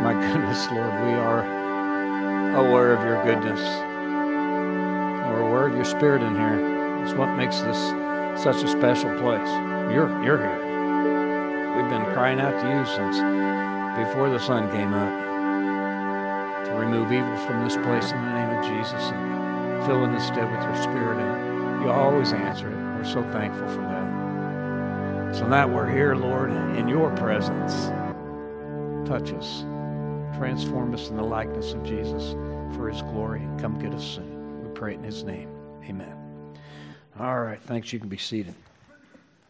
My goodness, Lord, we are aware of your goodness. We're aware of your spirit in here. It's what makes this such a special place. You're, you're here. We've been crying out to you since before the sun came up to remove evil from this place in the name of Jesus and fill in the stead with your spirit. And you always answer it. We're so thankful for that. So now we're here, Lord, in your presence. Touch us. Transform us in the likeness of Jesus for his glory. Come get us soon. We pray it in his name. Amen. All right, thanks. You can be seated.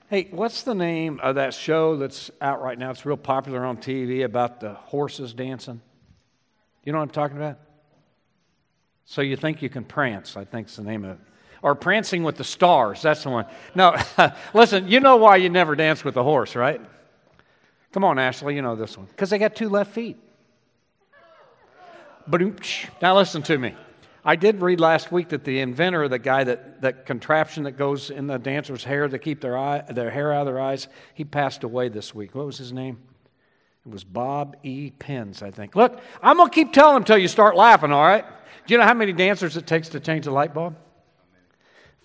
Hey, what's the name of that show that's out right now? It's real popular on TV about the horses dancing. You know what I'm talking about? So you think you can prance, I think is the name of it. Or Prancing with the Stars, that's the one. No, listen, you know why you never dance with a horse, right? Come on, Ashley, you know this one. Because they got two left feet. Now listen to me. I did read last week that the inventor, the guy that that contraption that goes in the dancer's hair to keep their eye, their hair out of their eyes, he passed away this week. What was his name? It was Bob E. Pins, I think. Look, I'm gonna keep telling him until you start laughing. All right? Do you know how many dancers it takes to change a light bulb?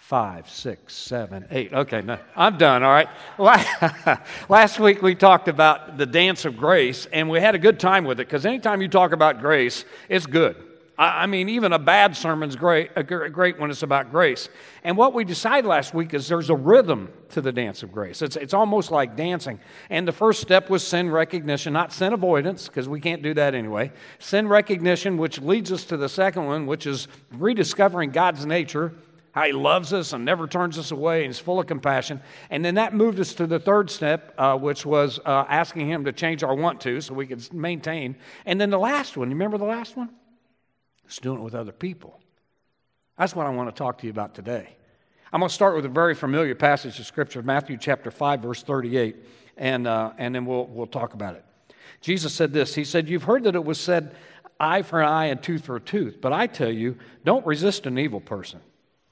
Five, six, seven, eight. Okay, no, I'm done, all right? Last week we talked about the dance of grace, and we had a good time with it because anytime you talk about grace, it's good. I mean, even a bad sermon's great, great when it's about grace. And what we decided last week is there's a rhythm to the dance of grace. It's, it's almost like dancing. And the first step was sin recognition, not sin avoidance, because we can't do that anyway. Sin recognition, which leads us to the second one, which is rediscovering God's nature how he loves us and never turns us away and is full of compassion. And then that moved us to the third step, uh, which was uh, asking him to change our want to so we could maintain. And then the last one, you remember the last one? It's doing it with other people. That's what I want to talk to you about today. I'm going to start with a very familiar passage of Scripture, Matthew chapter 5, verse 38, and, uh, and then we'll, we'll talk about it. Jesus said this He said, You've heard that it was said, eye for an eye and tooth for a tooth. But I tell you, don't resist an evil person.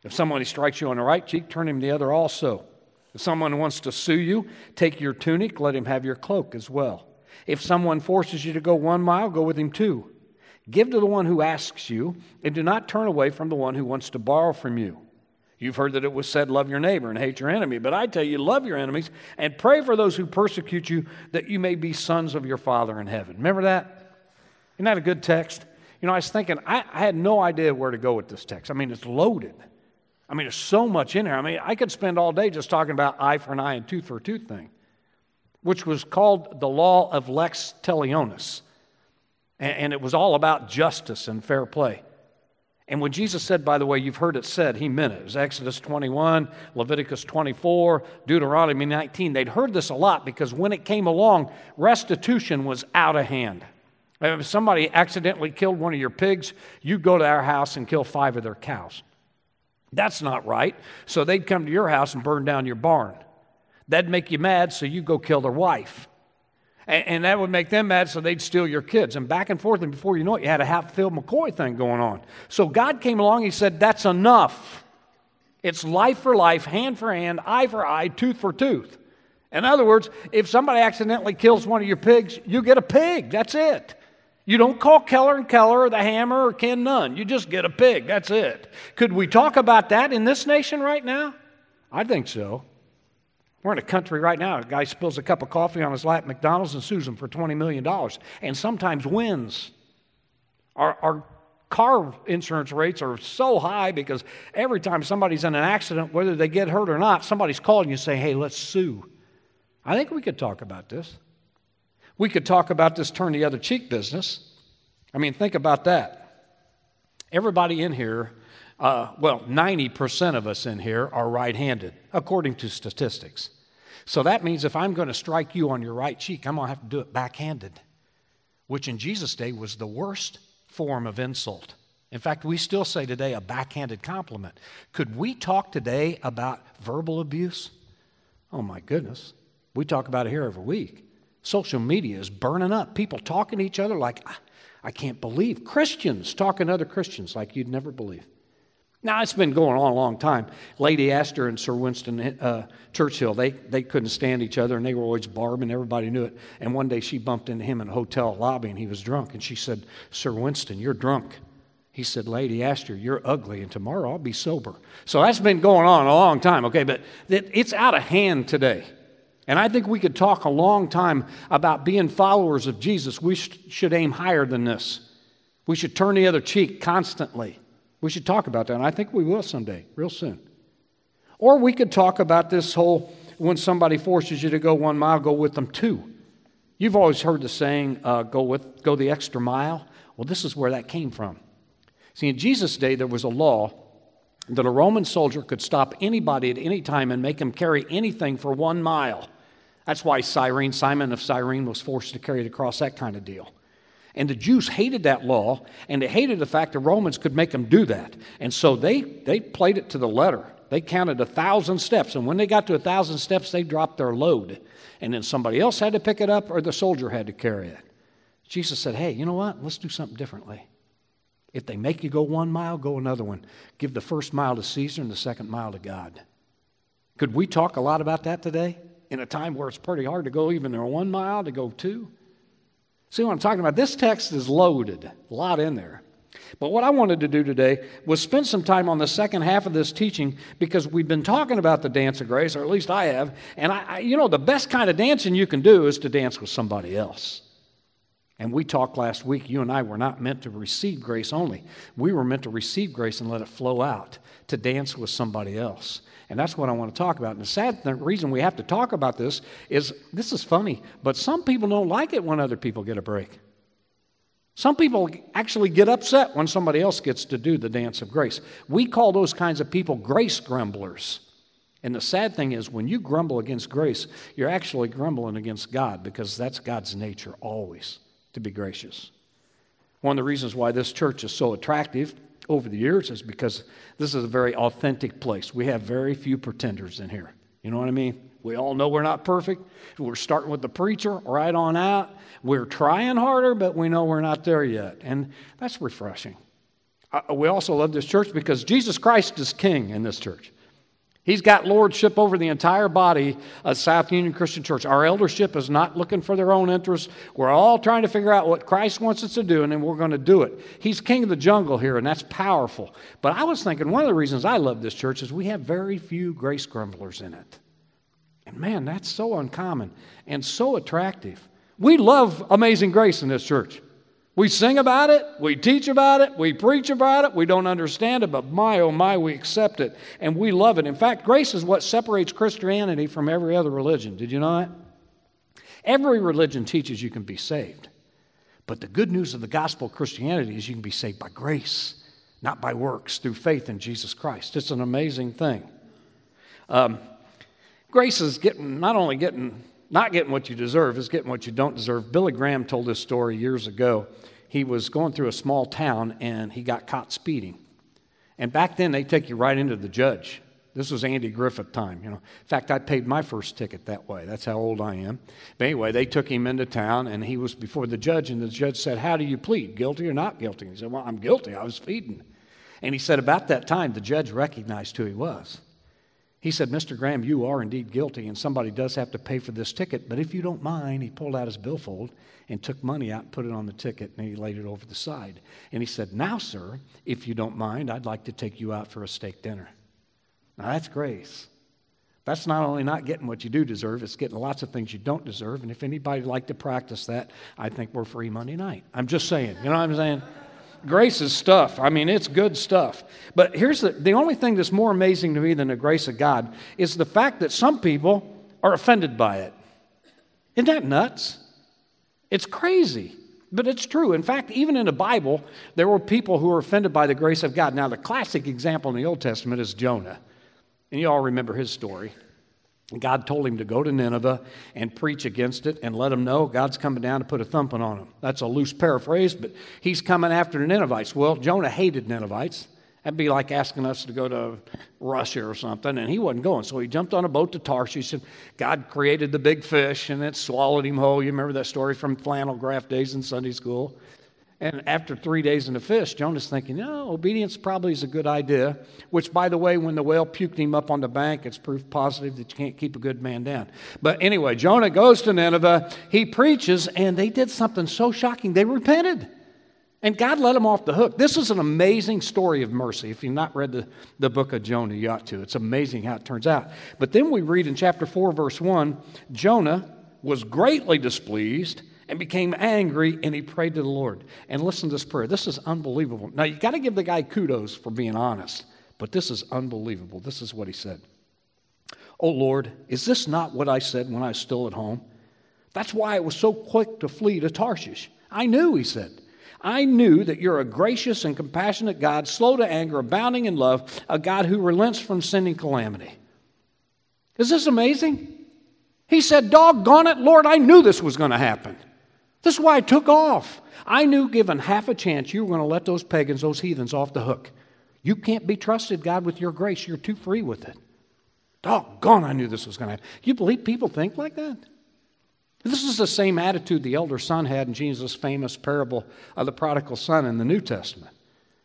If somebody strikes you on the right cheek, turn him the other also. If someone wants to sue you, take your tunic, let him have your cloak as well. If someone forces you to go one mile, go with him two. Give to the one who asks you, and do not turn away from the one who wants to borrow from you. You've heard that it was said, Love your neighbor and hate your enemy. But I tell you, love your enemies and pray for those who persecute you, that you may be sons of your Father in heaven. Remember that? Isn't that a good text? You know, I was thinking, I, I had no idea where to go with this text. I mean, it's loaded. I mean, there's so much in here. I mean, I could spend all day just talking about eye for an eye and tooth for a tooth thing, which was called the law of lex talionis. And, it was all about justice and fair play. And when Jesus said, by the way, you've heard it said, he meant it. It was Exodus 21, Leviticus 24, Deuteronomy 19. They'd heard this a lot because when it came along, restitution was out of hand. If somebody accidentally killed one of your pigs, you go to our house and kill five of their cows. That's not right. So they'd come to your house and burn down your barn. That'd make you mad, so you go kill their wife. And, and, that would make them mad, so they'd steal your kids. And back and forth, and before you know it, you had a Hatfield McCoy thing going on. So God came along, He said, That's enough. It's life for life, hand for hand, eye for eye, tooth for tooth. In other words, if somebody accidentally kills one of your pigs, you get a pig. That's it. You don't call Keller and Keller or the Hammer or Ken Nunn. You just get a pig. That's it. Could we talk about that in this nation right now? I think so. We're in a country right now. A guy spills a cup of coffee on his lap at McDonald's and sues him for $20 million and sometimes wins. Our, our car insurance rates are so high because every time somebody's in an accident, whether they get hurt or not, somebody's calling you saying, hey, let's sue. I think we could talk about this. We could talk about this turn the other cheek business. I mean, think about that. Everybody in here, uh, well, 90% of us in here are right handed, according to statistics. So that means if I'm going to strike you on your right cheek, I'm going to have to do it backhanded, which in Jesus' day was the worst form of insult. In fact, we still say today a backhanded compliment. Could we talk today about verbal abuse? Oh my goodness. We talk about it here every week. Social media is burning up. People talking to each other like, I can't believe. Christians talking to other Christians like you'd never believe. Now, it's been going on a long time. Lady Astor and Sir Winston uh, Churchill, they, they couldn't stand each other and they were always barbing. Everybody knew it. And one day she bumped into him in a hotel lobby and he was drunk. And she said, Sir Winston, you're drunk. He said, Lady Astor, you're ugly and tomorrow I'll be sober. So that's been going on a long time, okay? But it's out of hand today. And I think we could talk a long time about being followers of Jesus. We should aim higher than this. We should turn the other cheek constantly. We should talk about that, and I think we will someday, real soon. Or we could talk about this whole when somebody forces you to go one mile, go with them two. You've always heard the saying, uh, go, with, go the extra mile. Well, this is where that came from. See, in Jesus' day, there was a law that a Roman soldier could stop anybody at any time and make him carry anything for one mile. That's why Cyrene, Simon of Cyrene, was forced to carry it across that kind of deal. And the Jews hated that law, and they hated the fact the Romans could make them do that. And so they, they played it to the letter. They counted a thousand steps, and when they got to a thousand steps, they dropped their load. And then somebody else had to pick it up, or the soldier had to carry it. Jesus said, Hey, you know what? Let's do something differently. If they make you go one mile, go another one. Give the first mile to Caesar and the second mile to God. Could we talk a lot about that today? In a time where it's pretty hard to go even there one mile, to go two? See what I'm talking about? This text is loaded, a lot in there. But what I wanted to do today was spend some time on the second half of this teaching because we've been talking about the dance of grace, or at least I have. And I, I, you know, the best kind of dancing you can do is to dance with somebody else. And we talked last week, you and I were not meant to receive grace only. We were meant to receive grace and let it flow out, to dance with somebody else. And that's what I want to talk about. And the sad the reason we have to talk about this is this is funny, but some people don't like it when other people get a break. Some people actually get upset when somebody else gets to do the dance of grace. We call those kinds of people grace grumblers. And the sad thing is, when you grumble against grace, you're actually grumbling against God because that's God's nature always to be gracious. One of the reasons why this church is so attractive over the years is because this is a very authentic place. We have very few pretenders in here. You know what I mean? We all know we're not perfect. We're starting with the preacher right on out. We're trying harder, but we know we're not there yet. And that's refreshing. We also love this church because Jesus Christ is king in this church. He's got lordship over the entire body of South Union Christian Church. Our eldership is not looking for their own interests. We're all trying to figure out what Christ wants us to do, and then we're going to do it. He's king of the jungle here, and that's powerful. But I was thinking one of the reasons I love this church is we have very few grace grumblers in it. And man, that's so uncommon and so attractive. We love amazing grace in this church. We sing about it, we teach about it, we preach about it, we don't understand it, but my oh my, we accept it and we love it. In fact, grace is what separates Christianity from every other religion. Did you know that? Every religion teaches you can be saved. But the good news of the gospel of Christianity is you can be saved by grace, not by works, through faith in Jesus Christ. It's an amazing thing. Um, grace is getting, not only getting not getting what you deserve is getting what you don't deserve. Billy Graham told this story years ago. He was going through a small town and he got caught speeding. And back then, they take you right into the judge. This was Andy Griffith time, you know. In fact, I paid my first ticket that way. That's how old I am. But anyway, they took him into town, and he was before the judge, and the judge said, "How do you plead, guilty or not guilty?" He said, "Well, I'm guilty. I was speeding." And he said, about that time, the judge recognized who he was. He said, Mr. Graham, you are indeed guilty, and somebody does have to pay for this ticket. But if you don't mind, he pulled out his billfold and took money out and put it on the ticket, and he laid it over the side. And he said, Now, sir, if you don't mind, I'd like to take you out for a steak dinner. Now, that's grace. That's not only not getting what you do deserve, it's getting lots of things you don't deserve. And if anybody'd like to practice that, I think we're free Monday night. I'm just saying. You know what I'm saying? Grace is stuff. I mean, it's good stuff. But here's the, the only thing that's more amazing to me than the grace of God is the fact that some people are offended by it. Isn't that nuts? It's crazy, but it's true. In fact, even in the Bible, there were people who were offended by the grace of God. Now, the classic example in the Old Testament is Jonah. And you all remember his story. God told him to go to Nineveh and preach against it and let them know God's coming down to put a thumping on them. That's a loose paraphrase, but he's coming after the Ninevites. Well, Jonah hated Ninevites. That'd be like asking us to go to Russia or something, and he wasn't going. So he jumped on a boat to Tarshish, and God created the big fish, and it swallowed him whole. You remember that story from flannel graph days in Sunday school? And after three days in the fish, Jonah's thinking, no, obedience probably is a good idea. Which, by the way, when the whale puked him up on the bank, it's proof positive that you can't keep a good man down. But anyway, Jonah goes to Nineveh, he preaches, and they did something so shocking. They repented. And God let him off the hook. This is an amazing story of mercy. If you've not read the, the book of Jonah, you ought to. It's amazing how it turns out. But then we read in chapter 4, verse 1 Jonah was greatly displeased and became angry and he prayed to the Lord. And listen to this prayer. This is unbelievable. Now, you got to give the guy kudos for being honest, but this is unbelievable. This is what he said Oh Lord, is this not what I said when I was still at home? That's why I was so quick to flee to Tarshish. I knew, he said. I knew that you're a gracious and compassionate God, slow to anger, abounding in love, a God who relents from sending calamity. Is this amazing? He said, Doggone it, Lord, I knew this was going to happen. This is why I took off. I knew given half a chance you were going to let those pagans, those heathens off the hook. You can't be trusted, God, with your grace. You're too free with it. Doggone, I knew this was going to happen. You believe people think like that? This is the same attitude the elder son had in Jesus' famous parable of the prodigal son in the New Testament.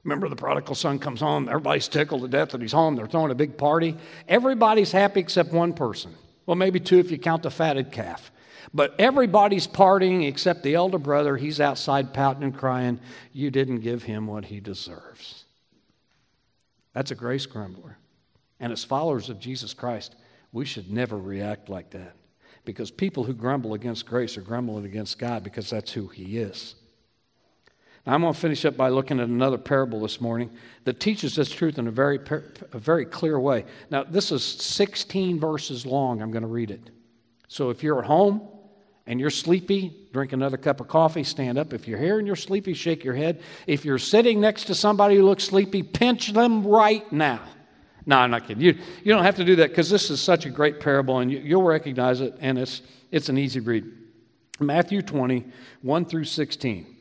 Remember, the prodigal son comes home, everybody's tickled to death that he's home, they're throwing a big party. Everybody's happy except one person. Well, maybe two if you count the fatted calf. But everybody's partying except the elder brother. He's outside pouting and crying, You didn't give him what he deserves. That's a grace grumbler. And as followers of Jesus Christ, we should never react like that. Because people who grumble against grace are grumbling against God because that's who He is. Now, I'm going to finish up by looking at another parable this morning that teaches this truth in a very, a very clear way. Now, this is 16 verses long. I'm going to read it. So if you're at home, and you're sleepy, drink another cup of coffee, stand up. If you're here and you're sleepy, shake your head. If you're sitting next to somebody who looks sleepy, pinch them right now. No, I'm not kidding. You, you don't have to do that because this is such a great parable and you, you'll recognize it, and it's, it's an easy read. Matthew 20, 1 through 16.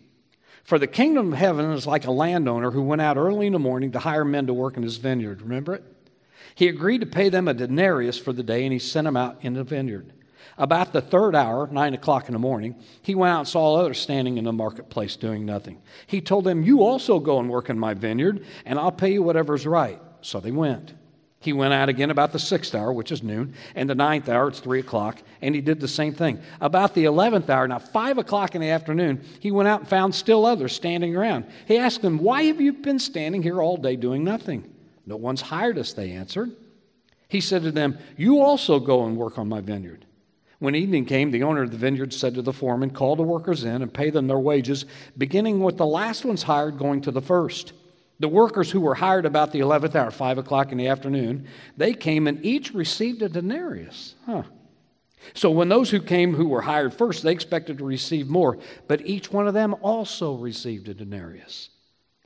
For the kingdom of heaven is like a landowner who went out early in the morning to hire men to work in his vineyard. Remember it? He agreed to pay them a denarius for the day, and he sent them out in the vineyard. About the third hour, nine o'clock in the morning, he went out and saw others standing in the marketplace doing nothing. He told them, You also go and work in my vineyard, and I'll pay you whatever's right. So they went. He went out again about the sixth hour, which is noon, and the ninth hour, it's three o'clock, and he did the same thing. About the eleventh hour, now five o'clock in the afternoon, he went out and found still others standing around. He asked them, Why have you been standing here all day doing nothing? No one's hired us, they answered. He said to them, You also go and work on my vineyard. When evening came, the owner of the vineyard said to the foreman, Call the workers in and pay them their wages, beginning with the last ones hired going to the first. The workers who were hired about the 11th hour, 5 o'clock in the afternoon, they came and each received a denarius. Huh. So when those who came who were hired first, they expected to receive more, but each one of them also received a denarius.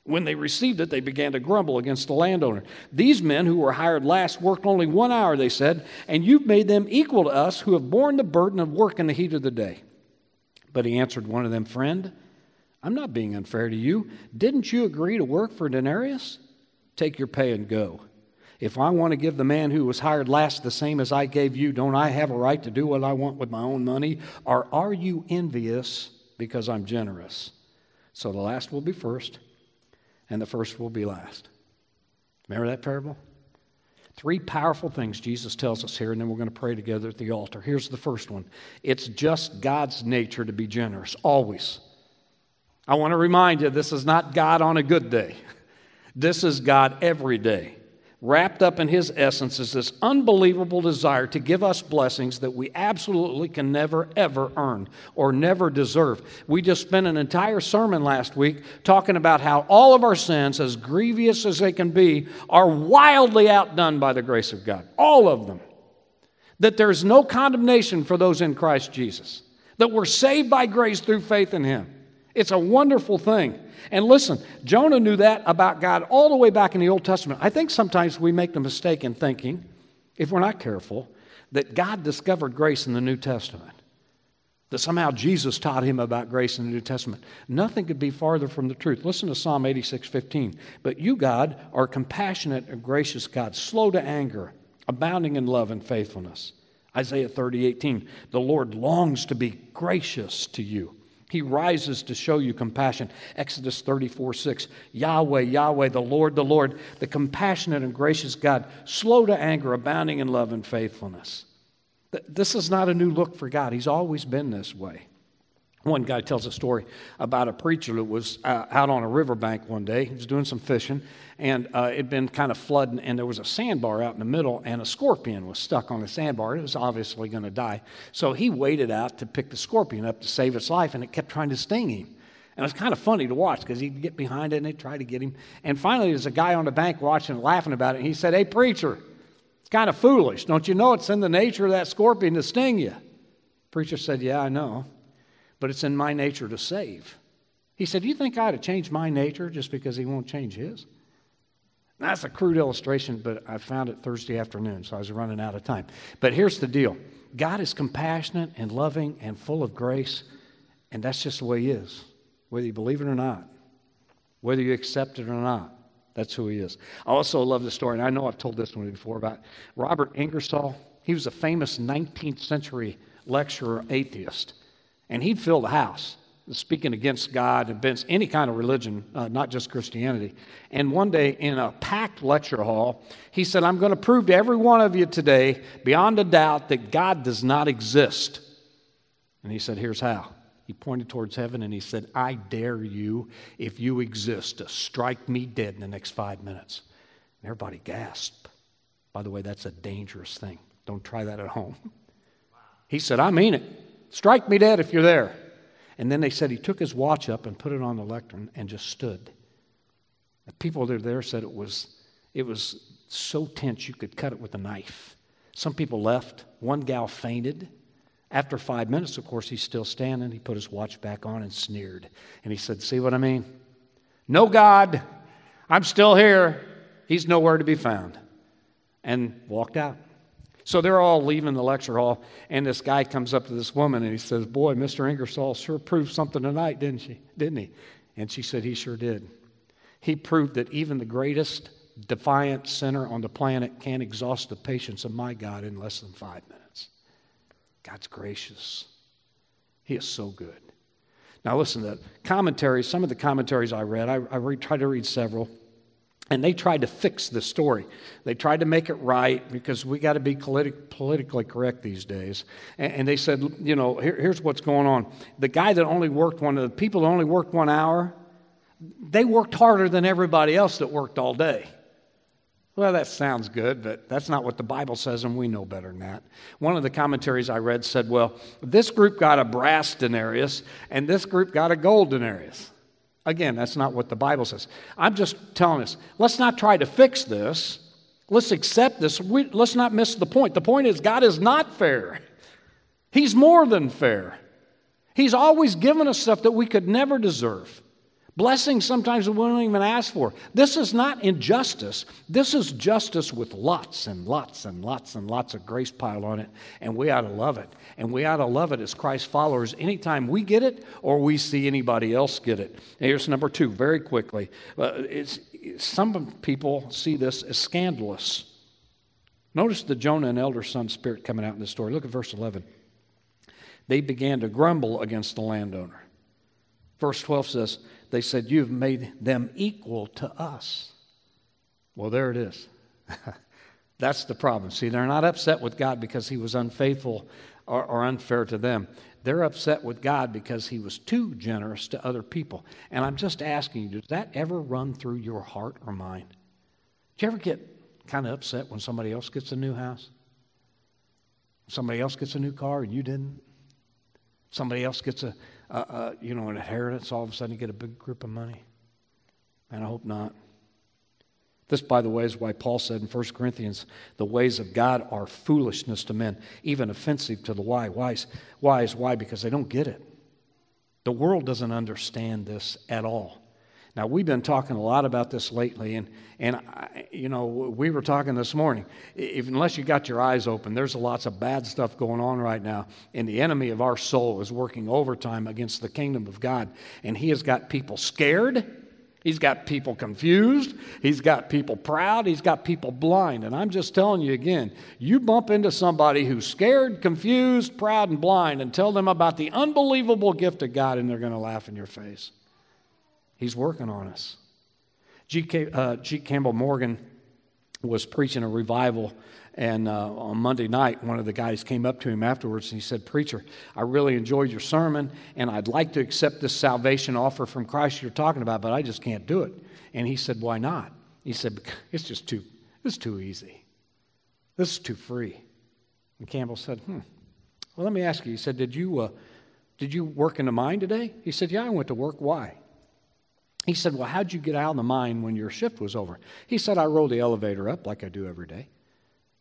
When they received it, they began to grumble against the landowner. These men who were hired last worked only one hour, they said, and you've made them equal to us who have borne the burden of work in the heat of the day. But he answered one of them, Friend, I'm not being unfair to you. Didn't you agree to work for denarius? Take your pay and go. If I want to give the man who was hired last the same as I gave you, don't I have a right to do what I want with my own money? Or are you envious because I'm generous? So the last will be first and the first will be last. Remember that parable? Three powerful things Jesus tells us here, and then we're going to pray together at the altar. Here's the first one it's just God's nature to be generous, always. I want to remind you this is not God on a good day, this is God every day wrapped up in his essence is this unbelievable desire to give us blessings that we absolutely can never, ever earn or never deserve. We just spent an entire sermon last week talking about how all of our sins, as grievous as they can be, are wildly outdone by the grace of God. All of them. That there's no condemnation for those in Christ Jesus. That we're saved by grace through faith in him. It's a wonderful thing. And listen, Jonah knew that about God all the way back in the Old Testament. I think sometimes we make the mistake in thinking, if we're not careful, that God discovered grace in the New Testament. That somehow Jesus taught him about grace in the New Testament. Nothing could be farther from the truth. Listen to Psalm 86 15. But you, God, are compassionate and gracious God, slow to anger, abounding in love and faithfulness. Isaiah 30 18. The Lord longs to be gracious to you He rises to show you compassion. Exodus 34 6. Yahweh, Yahweh, the Lord, the Lord, the compassionate and gracious God, slow to anger, abounding in love and faithfulness. This is not a new look for God. He's always been this way. One guy tells a story about a preacher that was uh, out on a riverbank one day. He was doing some fishing, and uh, it had been kind of flooding, and there was a sandbar out in the middle, and a scorpion was stuck on the sandbar. It was obviously going to die. So he waded out to pick the scorpion up to save its life, and it kept trying to sting him. And it was kind of funny to watch because he'd get behind it and they'd try to get him. And finally, there's a guy on the bank watching and laughing about it, and he said, Hey, preacher, it's kind of foolish. Don't you know it's in the nature of that scorpion to sting you? preacher said, Yeah, I know but it's in my nature to save. He said, Do You think I ought to change my nature just because he won't change his? That's a crude illustration, but I found it Thursday afternoon, so I was running out of time. But here's the deal God is compassionate and loving and full of grace, and that's just the way He is, whether you believe it or not, whether you accept it or not. That's who He is. I also love the story, and I know I've told this one before about Robert Ingersoll. He was a famous 19th century lecturer atheist. And he'd fill the house speaking against God, against any kind of religion, uh, not just Christianity. And one day in a packed lecture hall, he said, I'm going to prove to every one of you today, beyond a doubt, that God does not exist. And he said, Here's how. He pointed towards heaven and he said, I dare you, if you exist, to strike me dead in the next five minutes. And everybody gasped. By the way, that's a dangerous thing. Don't try that at home. He said, I mean it. Strike me dead if you're there. And then they said he took his watch up and put it on the lectern and just stood. The people that were there said it was, it was so tense you could cut it with a knife. Some people left. One gal fainted. After five minutes, of course, he's still standing. He put his watch back on and sneered. And he said, See what I mean? No God. I'm still here. He's nowhere to be found. And walked out. So they're all leaving the lecture hall, and this guy comes up to this woman and he says, Boy, Mr. Ingersoll sure proved something tonight, didn't she? Didn't he? And she said, He sure did. He proved that even the greatest defiant sinner on the planet can't exhaust the patience of my God in less than five minutes. God's gracious. He is so good. Now, listen to commentaries. Some of the commentaries I read, I, I tried to read several. And they tried to fix the story. They tried to make it right because we got to be politi- politically correct these days. And, and they said, you know, here, here's what's going on. The guy that only worked one, of the people that only worked one hour, they worked harder than everybody else that worked all day. Well, that sounds good, but that's not what the Bible says, and we know better than that. One of the commentaries I read said, well, this group got a brass denarius, and this group got a gold denarius. Again, that's not what the Bible says. I'm just telling us, let's not try to fix this. Let's accept this. We, let's not miss the point. The point is, God is not fair, He's more than fair. He's always given us stuff that we could never deserve. Blessings sometimes we don't even ask for. This is not injustice. This is justice with lots and lots and lots and lots of grace piled on it, and we ought to love it. And we ought to love it as Christ followers anytime we get it or we see anybody else get it. here's number two, very quickly. Uh, some people see this as scandalous. Notice the Jonah and elder son spirit coming out in this story. Look at verse 11. They began to grumble against the landowner. Verse 12 says, they said, You've made them equal to us. Well, there it is. That's the problem. See, they're not upset with God because he was unfaithful or, or, unfair to them. They're upset with God because he was too generous to other people. And I'm just asking you, does that ever run through your heart or mind? Do you ever get kind of upset when somebody else gets a new house? Somebody else gets a new car and you didn't? Somebody else gets a, uh, uh, you know, an inheritance, all of a sudden you get a big group of money? And I hope not. This, by the way, is why Paul said in 1 Corinthians, the ways of God are foolishness to men, even offensive to the wise. Wise, wise why? Because they don't get it. The world doesn't understand this at all. Now, we've been talking a lot about this lately, and, and I, you know, we were talking this morning. If, unless you got your eyes open, there's lots of bad stuff going on right now, and the enemy of our soul is working overtime against the kingdom of God, and he has got people scared, He's got people confused. He's got people proud. He's got people blind. And I'm just telling you again you bump into somebody who's scared, confused, proud, and blind and tell them about the unbelievable gift of God, and they're going to laugh in your face. He's working on us. G. K, uh, G. Campbell Morgan was preaching a revival and uh, on Monday night, one of the guys came up to him afterwards and he said, Preacher, I really enjoyed your sermon and I'd like to accept this salvation offer from Christ you're talking about, but I just can't do it. And he said, Why not? He said, It's just too, it's too easy. This is too free. And Campbell said, Hmm. Well, let me ask you. He said, Did you, uh, did you work in the mine today? He said, Yeah, I went to work. Why? He said, Well, how'd you get out of the mine when your shift was over? He said, I rode the elevator up like I do every day.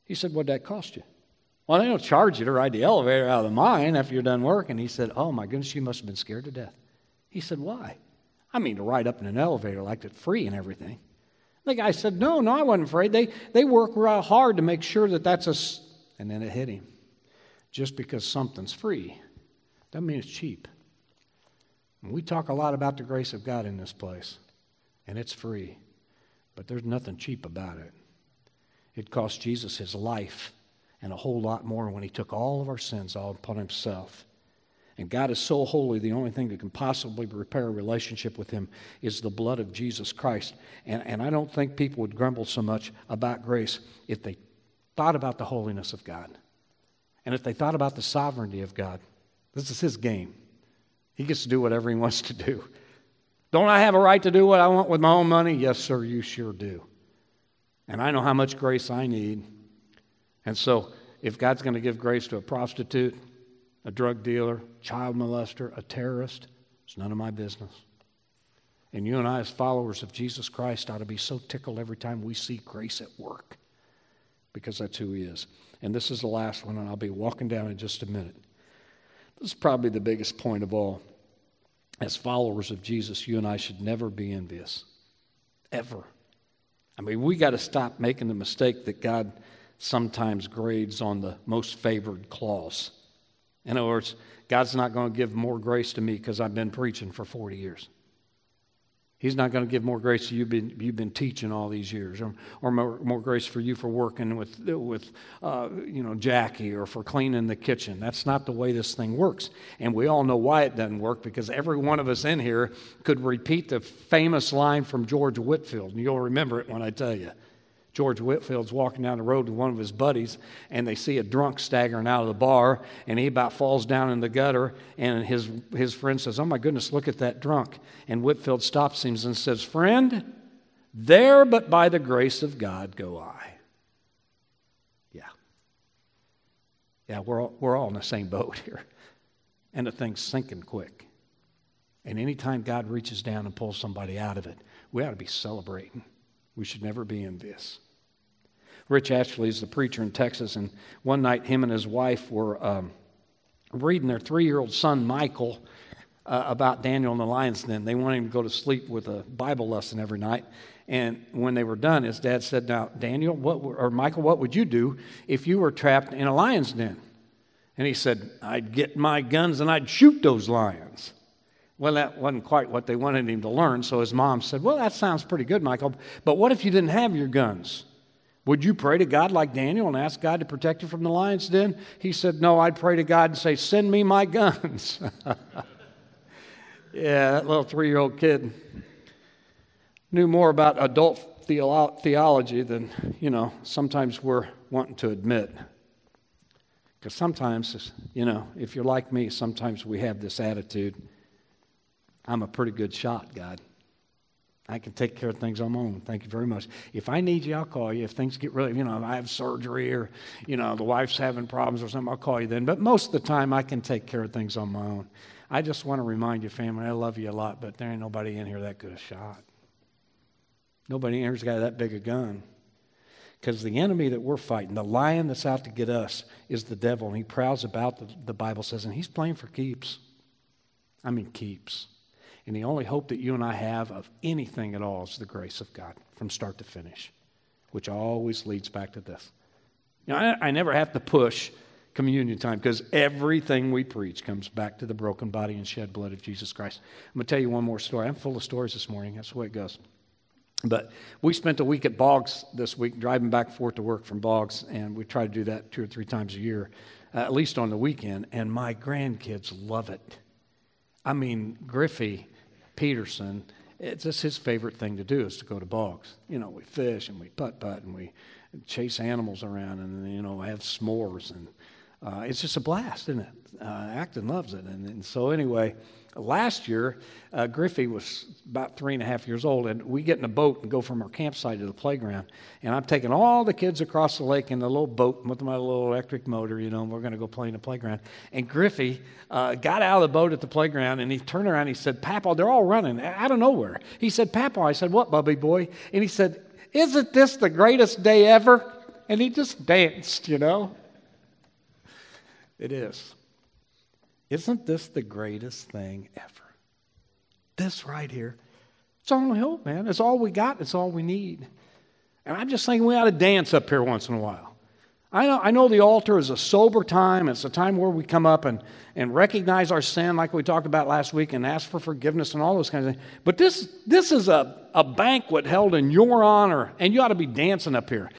He said, What'd that cost you? Well, they don't charge you to ride the elevator out of the mine after you're done working. He said, Oh my goodness, you must have been scared to death. He said, Why? I mean, to ride up in an elevator like that, free and everything. The guy said, No, no, I wasn't afraid. They, they work real hard to make sure that that's a. And then it hit him. Just because something's free doesn't mean it's cheap. We talk a lot about the grace of God in this place, and it's free, but there's nothing cheap about it. It cost Jesus his life and a whole lot more when he took all of our sins all upon himself. And God is so holy, the only thing that can possibly repair a relationship with Him is the blood of Jesus Christ. And, and I don't think people would grumble so much about grace if they thought about the holiness of God and if they thought about the sovereignty of God. This is His game. He gets to do whatever He wants to do. Don't I have a right to do what I want with my own money? Yes, sir, you sure do. And I know how much grace I need. And so, if God's going to give grace to a prostitute, a drug dealer, child molester, a terrorist, it's none of my business. And you and I, as followers of Jesus Christ, ought to be so tickled every time we see grace at work because that's who He is. And this is the last one, and I'll be walking down in just a minute. This is probably the biggest point of all. As followers of Jesus, you and I should never be envious. Ever. I mean, we got to stop making the mistake that God sometimes grades on the most favored clause. In other words, God's not going to give more grace to me because I've been preaching for 40 years. He's not going to give more grace to you been, you've been teaching all these years, or, or more, more grace for you for working with, with uh, you know, Jackie or for cleaning the kitchen. That's not the way this thing works. And we all know why it doesn't work because every one of us in here could repeat the famous line from George Whitefield, and you'll remember it when I tell you. George Whitefield's walking down the road with one of his buddies, and they see a drunk staggering out of the bar, and he about falls down in the gutter. And his, his friend says, Oh my goodness, look at that drunk. And Whitefield stops him and says, Friend, there but by the grace of God go I. Yeah. Yeah, we're all, we're all in the same boat here. And the thing's sinking quick. And anytime God reaches down and pulls somebody out of it, we ought to be celebrating. We should never be envious. Rich Ashley is the preacher in Texas, and one night him and his wife were um, reading their three year old son, Michael, uh, about Daniel in the lion's den. They wanted him to go to sleep with a Bible lesson every night. And when they were done, his dad said, Now, Daniel, what, or Michael, what would you do if you were trapped in a lion's den? And he said, I'd get my guns and I'd shoot those lions. Well, that wasn't quite what they wanted him to learn, so his mom said, Well, that sounds pretty good, Michael, but what if you didn't have your guns? Would you pray to God like Daniel and ask God to protect you from the lion's den? He said, No, I'd pray to God and say, Send me my guns. yeah, that little three year old kid knew more about adult theolo- theology than, you know, sometimes we're wanting to admit. Because sometimes, you know, if you're like me, sometimes we have this attitude I'm a pretty good shot, God. I can take care of things on my own. Thank you very much. If I need you, I'll call you. If things get really, you know, I have surgery or, you know, the wife's having problems or something, I'll call you then. But most of the time, I can take care of things on my own. I just want to remind you, family, I love you a lot, but there ain't nobody in here that good a shot. Nobody in here's got that big a gun. Because the enemy that we're fighting, the lion that's out to get us, is the devil. And he prowls about, the, the Bible says, and he's playing for keeps. I mean, keeps. And the only hope that you and I have of anything at all is the grace of God from start to finish, which always leads back to this. I, I never have to push, communion time because everything we preach comes back to the broken body and shed blood of Jesus Christ. I'm going to tell you one more story. I'm full of stories this morning. That's the way it goes. But we spent a week at Boggs this week, driving back and forth to work from Boggs, and we try to do that two or three times a year, uh, at least on the weekend. And my grandkids love it. I mean, Griffey Peterson, it's just his favorite thing to do is to go to Boggs. You know, we fish and we putt putt and we chase animals around and you know have s'mores and uh, it's just a blast, isn't it? Uh, Acton loves it, and, and so anyway, last year uh, Griffey was about three and a half years old, and we get in a boat and go from our campsite to the playground, and I'm taking all the kids across the lake in the little boat with my little electric motor, you know, and we're going to go play in the playground. And Griffey uh, got out of the boat at the playground, and he turned around, and he said, "Papa, they're all running out of nowhere." He said, "Papa," I said, "What, Bubby boy?" And he said, "Isn't this the greatest day ever?" And he just danced, you know. It is. Isn't this the greatest thing ever? This right here. It's our only hope, man. It's all we got. It's all we need. And I'm just thinking we ought to dance up here once in a while. I know, I know the altar is a sober time. It's a time where we come up and, and recognize our sin, like we talked about last week, and ask for forgiveness and all those kinds of things. But this, this is a, a banquet held in your honor, and you ought to be dancing up here.